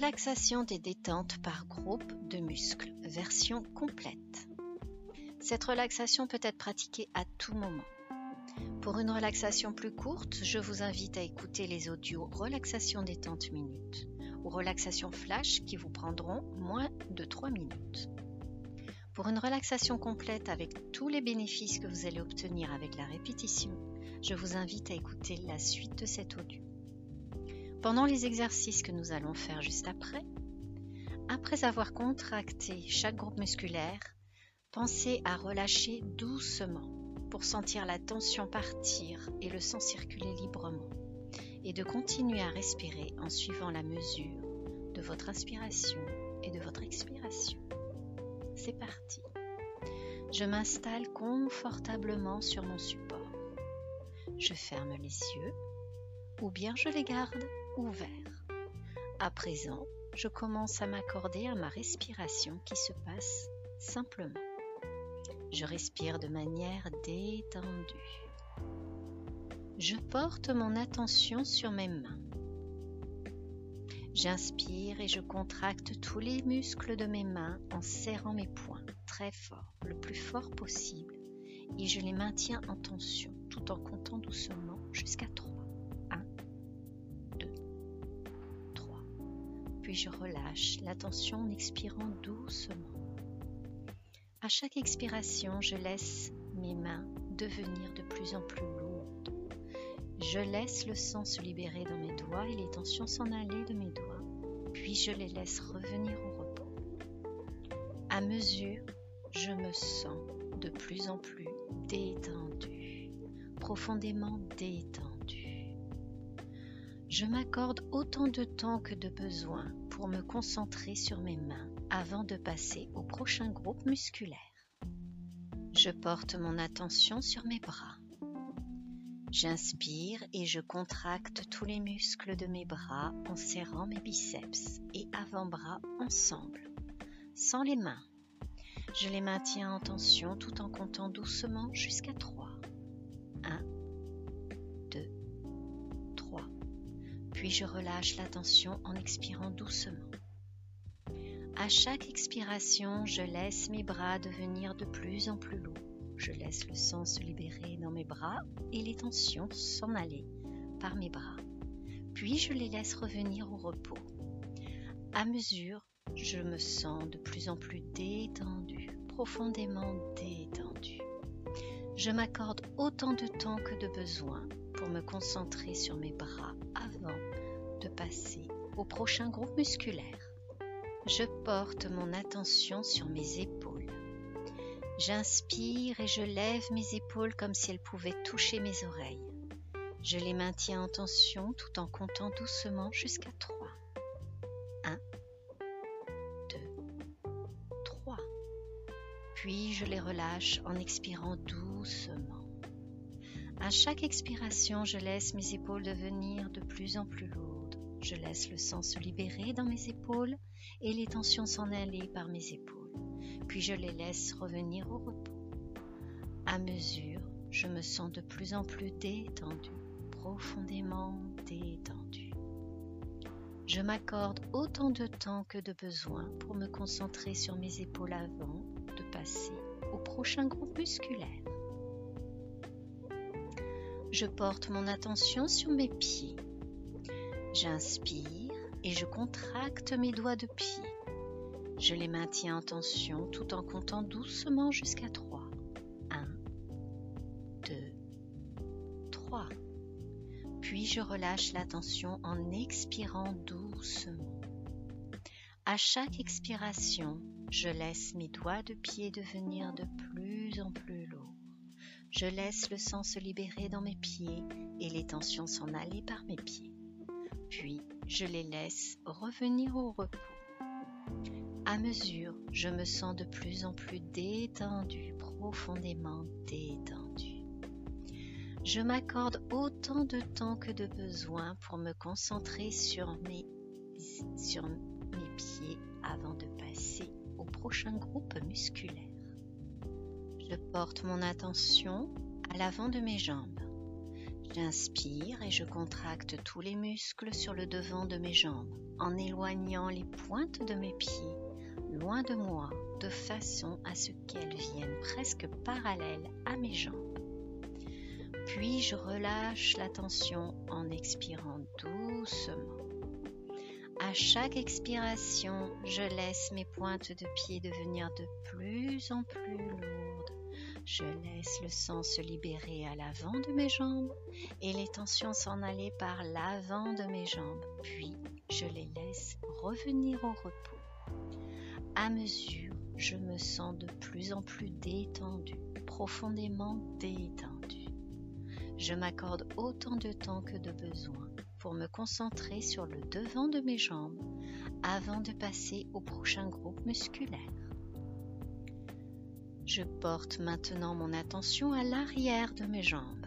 Relaxation des détentes par groupe de muscles, version complète. Cette relaxation peut être pratiquée à tout moment. Pour une relaxation plus courte, je vous invite à écouter les audios Relaxation détente minutes ou Relaxation flash qui vous prendront moins de 3 minutes. Pour une relaxation complète avec tous les bénéfices que vous allez obtenir avec la répétition, je vous invite à écouter la suite de cet audio. Pendant les exercices que nous allons faire juste après, après avoir contracté chaque groupe musculaire, pensez à relâcher doucement pour sentir la tension partir et le sang circuler librement, et de continuer à respirer en suivant la mesure de votre inspiration et de votre expiration. C'est parti. Je m'installe confortablement sur mon support. Je ferme les yeux ou bien je les garde ouverts. À présent, je commence à m'accorder à ma respiration qui se passe simplement. Je respire de manière détendue. Je porte mon attention sur mes mains. J'inspire et je contracte tous les muscles de mes mains en serrant mes poings très fort, le plus fort possible, et je les maintiens en tension tout en comptant doucement jusqu'à 3. Puis je relâche la tension en expirant doucement. À chaque expiration, je laisse mes mains devenir de plus en plus lourdes. Je laisse le sang se libérer dans mes doigts et les tensions s'en aller de mes doigts puis je les laisse revenir au repos. À mesure, je me sens de plus en plus détendu, profondément détendu. Je m'accorde autant de temps que de besoin pour me concentrer sur mes mains avant de passer au prochain groupe musculaire. Je porte mon attention sur mes bras. J'inspire et je contracte tous les muscles de mes bras en serrant mes biceps et avant-bras ensemble, sans les mains. Je les maintiens en tension tout en comptant doucement jusqu'à 3. Puis je relâche la tension en expirant doucement. À chaque expiration, je laisse mes bras devenir de plus en plus lourds je laisse le sang se libérer dans mes bras et les tensions s'en aller par mes bras. Puis je les laisse revenir au repos. À mesure, je me sens de plus en plus détendu, profondément détendu. Je m'accorde autant de temps que de besoin pour me concentrer sur mes bras au prochain groupe musculaire. Je porte mon attention sur mes épaules. J'inspire et je lève mes épaules comme si elles pouvaient toucher mes oreilles. Je les maintiens en tension tout en comptant doucement jusqu'à 3. 1, 2, 3. Puis je les relâche en expirant doucement. À chaque expiration, je laisse mes épaules devenir de plus en plus lourdes. Je laisse le sang se libérer dans mes épaules et les tensions s'en aller par mes épaules puis je les laisse revenir au repos. À mesure, je me sens de plus en plus détendu, profondément détendu. Je m'accorde autant de temps que de besoin pour me concentrer sur mes épaules avant de passer au prochain groupe musculaire. Je porte mon attention sur mes pieds. J'inspire et je contracte mes doigts de pied. Je les maintiens en tension tout en comptant doucement jusqu'à 3. 1, 2, 3. Puis je relâche la tension en expirant doucement. À chaque expiration, je laisse mes doigts de pied devenir de plus en plus lourds. Je laisse le sang se libérer dans mes pieds et les tensions s'en aller par mes pieds. Puis je les laisse revenir au repos. À mesure, je me sens de plus en plus détendu, profondément détendu. Je m'accorde autant de temps que de besoin pour me concentrer sur mes, sur mes pieds avant de passer au prochain groupe musculaire. Je porte mon attention à l'avant de mes jambes. J'inspire et je contracte tous les muscles sur le devant de mes jambes en éloignant les pointes de mes pieds loin de moi de façon à ce qu'elles viennent presque parallèles à mes jambes. Puis je relâche la tension en expirant doucement. À chaque expiration, je laisse mes pointes de pied devenir de plus en plus lourdes. Je laisse le sang se libérer à l'avant de mes jambes et les tensions s'en aller par l'avant de mes jambes. Puis je les laisse revenir au repos. À mesure, je me sens de plus en plus détendu, profondément détendu. Je m'accorde autant de temps que de besoin pour me concentrer sur le devant de mes jambes avant de passer au prochain groupe musculaire. Je porte maintenant mon attention à l'arrière de mes jambes.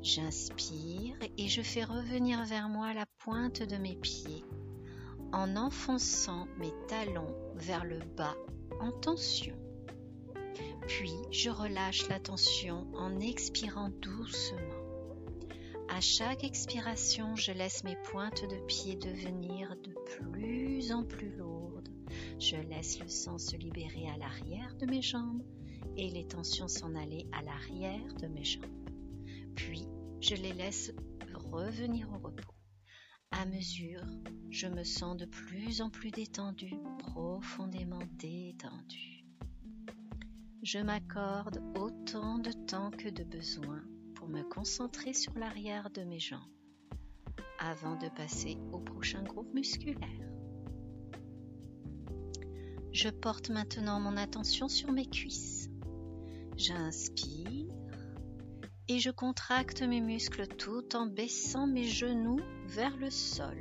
J'inspire et je fais revenir vers moi la pointe de mes pieds en enfonçant mes talons vers le bas en tension. Puis je relâche la tension en expirant doucement. À chaque expiration, je laisse mes pointes de pied devenir de plus en plus lourdes. Je laisse le sang se libérer à l'arrière de mes jambes et les tensions s'en aller à l'arrière de mes jambes. Puis, je les laisse revenir au repos. À mesure, je me sens de plus en plus détendu, profondément détendu. Je m'accorde autant de temps que de besoin pour me concentrer sur l'arrière de mes jambes avant de passer au prochain groupe musculaire. Je porte maintenant mon attention sur mes cuisses. J'inspire et je contracte mes muscles tout en baissant mes genoux vers le sol.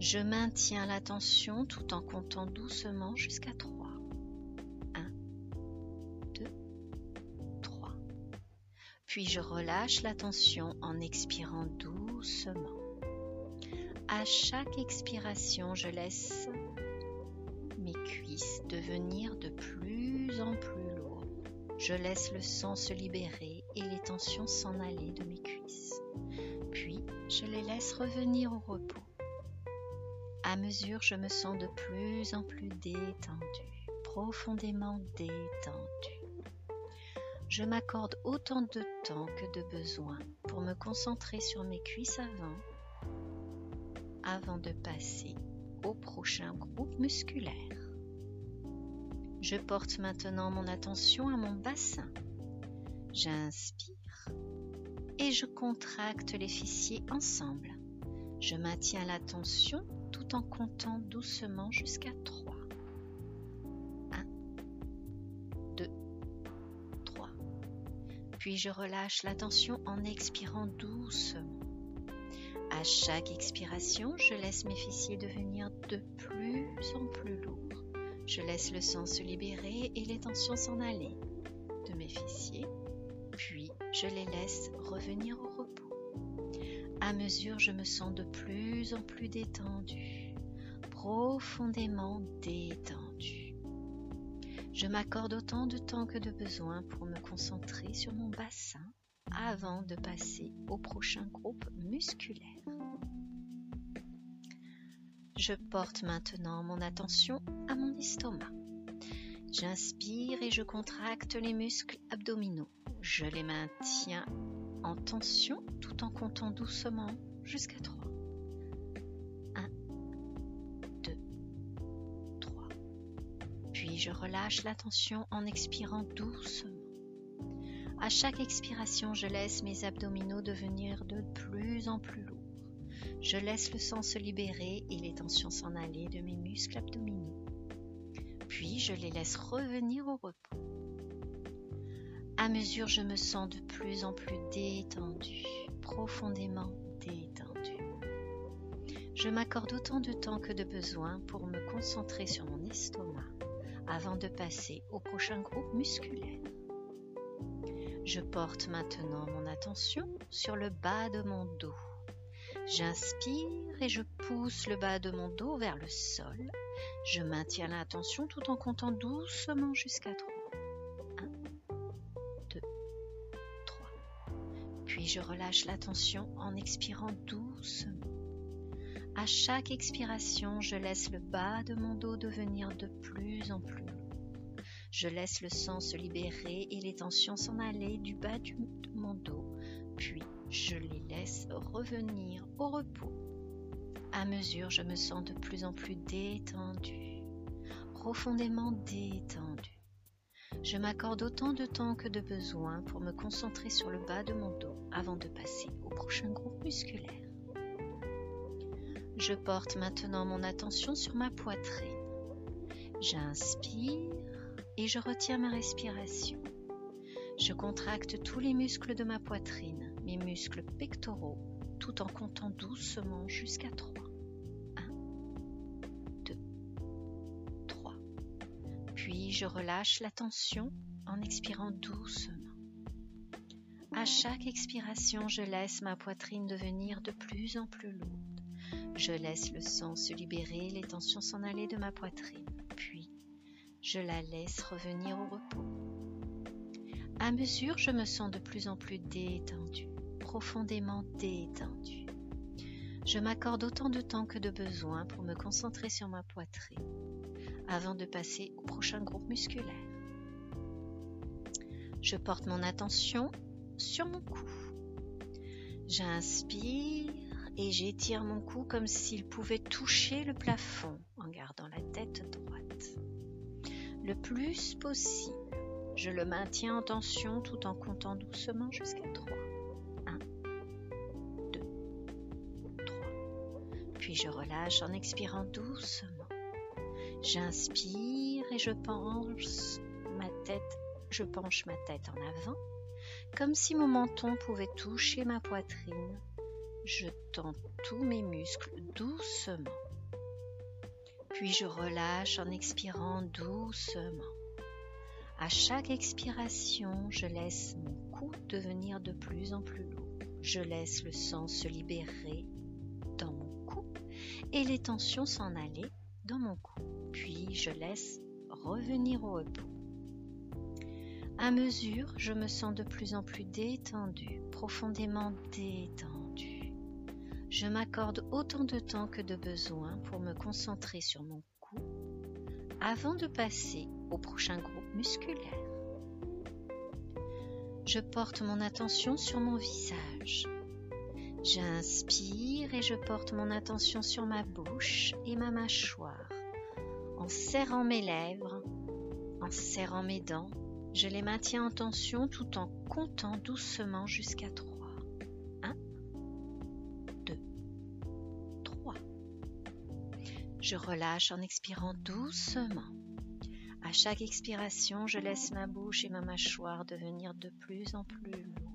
Je maintiens la tension tout en comptant doucement jusqu'à 3. 1, 2, 3. Puis je relâche la tension en expirant doucement. À chaque expiration, je laisse mes cuisses devenir de plus en plus je laisse le sang se libérer et les tensions s'en aller de mes cuisses. Puis, je les laisse revenir au repos. À mesure, je me sens de plus en plus détendu, profondément détendu. Je m'accorde autant de temps que de besoin pour me concentrer sur mes cuisses avant, avant de passer au prochain groupe musculaire. Je porte maintenant mon attention à mon bassin. J'inspire et je contracte les fessiers ensemble. Je maintiens la tension tout en comptant doucement jusqu'à 3. 1, 2, 3. Puis je relâche la tension en expirant doucement. À chaque expiration, je laisse mes fessiers devenir de plus en plus lourds. Je laisse le sang se libérer et les tensions s'en aller de mes fessiers, puis je les laisse revenir au repos. À mesure, je me sens de plus en plus détendu, profondément détendu. Je m'accorde autant de temps que de besoin pour me concentrer sur mon bassin avant de passer au prochain groupe musculaire. Je porte maintenant mon attention à mon estomac. J'inspire et je contracte les muscles abdominaux. Je les maintiens en tension tout en comptant doucement jusqu'à 3. 1, 2, 3. Puis je relâche la tension en expirant doucement. À chaque expiration, je laisse mes abdominaux devenir de plus en plus lourds. Je laisse le sang se libérer et les tensions s'en aller de mes muscles abdominaux. Puis je les laisse revenir au repos. À mesure, je me sens de plus en plus détendu, profondément détendu. Je m'accorde autant de temps que de besoin pour me concentrer sur mon estomac avant de passer au prochain groupe musculaire. Je porte maintenant mon attention sur le bas de mon dos. J'inspire et je pousse le bas de mon dos vers le sol. Je maintiens l'attention tout en comptant doucement jusqu'à 3. 1, 2, 3. Puis je relâche la tension en expirant doucement. À chaque expiration, je laisse le bas de mon dos devenir de plus en plus lourd. Je laisse le sang se libérer et les tensions s'en aller du bas de mon dos. Puis je les laisse revenir au repos. À mesure, je me sens de plus en plus détendue, profondément détendue. Je m'accorde autant de temps que de besoin pour me concentrer sur le bas de mon dos avant de passer au prochain groupe musculaire. Je porte maintenant mon attention sur ma poitrine. J'inspire et je retiens ma respiration. Je contracte tous les muscles de ma poitrine, muscles pectoraux, tout en comptant doucement jusqu'à 3. 1, 2, 3. Puis je relâche la tension en expirant doucement. À chaque expiration, je laisse ma poitrine devenir de plus en plus lourde. Je laisse le sang se libérer, les tensions s'en aller de ma poitrine, puis je la laisse revenir au repos. À mesure, je me sens de plus en plus détendue, profondément détendue. Je m'accorde autant de temps que de besoin pour me concentrer sur ma poitrine avant de passer au prochain groupe musculaire. Je porte mon attention sur mon cou. J'inspire et j'étire mon cou comme s'il pouvait toucher le plafond en gardant la tête droite. Le plus possible, je le maintiens en tension tout en comptant doucement jusqu'à 3. Puis je relâche en expirant doucement. J'inspire et je penche ma tête, en avant, comme si mon menton pouvait toucher ma poitrine je tends tous mes muscles doucement. Puis je relâche en expirant doucement. À chaque expiration, je laisse mon cou devenir de plus en plus lourd. Je laisse le sang se libérer et les tensions s'en aller dans mon cou. Puis je laisse revenir au repos. À mesure, je me sens de plus en plus détendu, profondément détendu. Je m'accorde autant de temps que de besoin pour me concentrer sur mon cou avant de passer au prochain groupe musculaire. Je porte mon attention sur mon visage. J'inspire et je porte mon attention sur ma bouche et ma mâchoire. En serrant mes lèvres, en serrant mes dents, je les maintiens en tension tout en comptant doucement jusqu'à 3. Je relâche en expirant doucement. À chaque expiration, je laisse ma bouche et ma mâchoire devenir de plus en plus.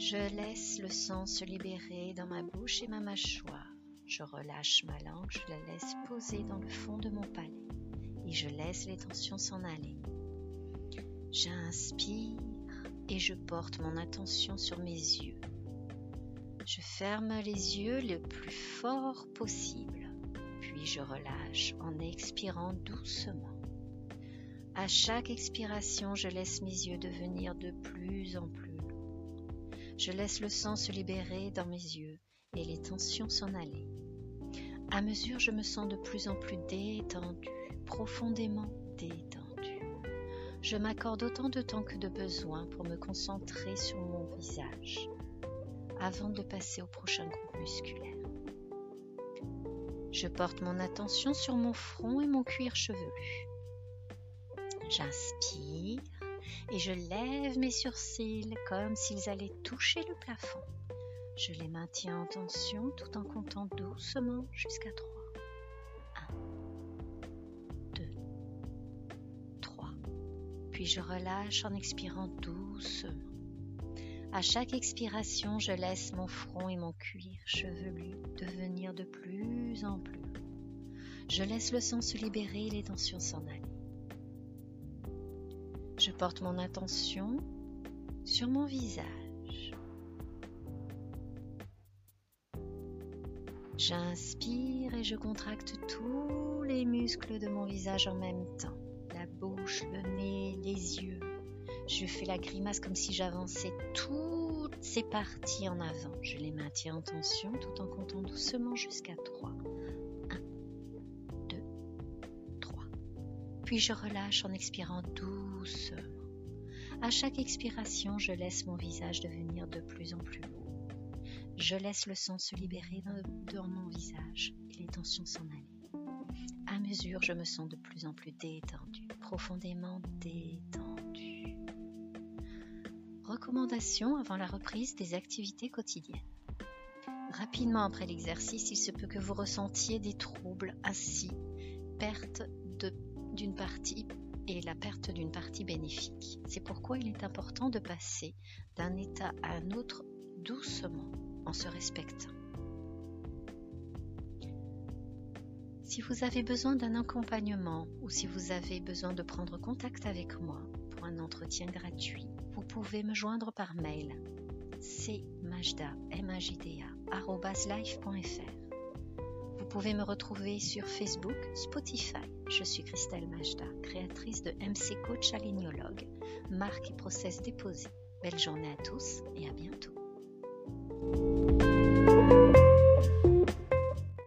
Je laisse le sang se libérer dans ma bouche et ma mâchoire. Je relâche ma langue, je la laisse poser dans le fond de mon palais et je laisse les tensions s'en aller. J'inspire et je porte mon attention sur mes yeux. Je ferme les yeux le plus fort possible je relâche en expirant doucement. À chaque expiration, je laisse mes yeux devenir de plus en plus. Je laisse le sang se libérer dans mes yeux et les tensions s'en aller. À mesure, je me sens de plus en plus détendu, profondément détendu. Je m'accorde autant de temps que de besoin pour me concentrer sur mon visage avant de passer au prochain groupe musculaire. Je porte mon attention sur mon front et mon cuir chevelu. J'inspire et je lève mes sourcils comme s'ils allaient toucher le plafond. Je les maintiens en tension tout en comptant doucement jusqu'à 3. 1, 2, 3. Puis je relâche en expirant doucement. À chaque expiration, je laisse mon front et mon cuir chevelu devenir de plus en plus. Je laisse le sang se libérer et les tensions s'en aller. Je porte mon attention sur mon visage. J'inspire et je contracte tous les muscles de mon visage en même temps. La bouche, le nez, les yeux, Je fais la grimace comme si j'avançais toutes ces parties en avant. Je les maintiens en tension tout en comptant doucement jusqu'à 3. 1, 2, 3. Puis je relâche en expirant doucement. À chaque expiration, je laisse mon visage devenir de plus en plus lourd. Je laisse le sang se libérer dans, mon visage et les tensions s'en aller. À mesure, je me sens de plus en plus détendue, profondément détendue. Recommandations avant la reprise des activités quotidiennes. Rapidement après l'exercice, il se peut que vous ressentiez des troubles, ainsi perte d'une partie la perte d'une partie bénéfique. C'est pourquoi il est important de passer d'un état à un autre doucement en se respectant. Si vous avez besoin d'un accompagnement ou si vous avez besoin de prendre contact avec moi pour un entretien gratuit, vous pouvez me joindre par mail cmajda.life.fr. Vous pouvez me retrouver sur Facebook, Spotify. Je suis Christelle Majda, créatrice de MC Coach Alignologue, marque et process déposé. Belle journée à tous et à bientôt.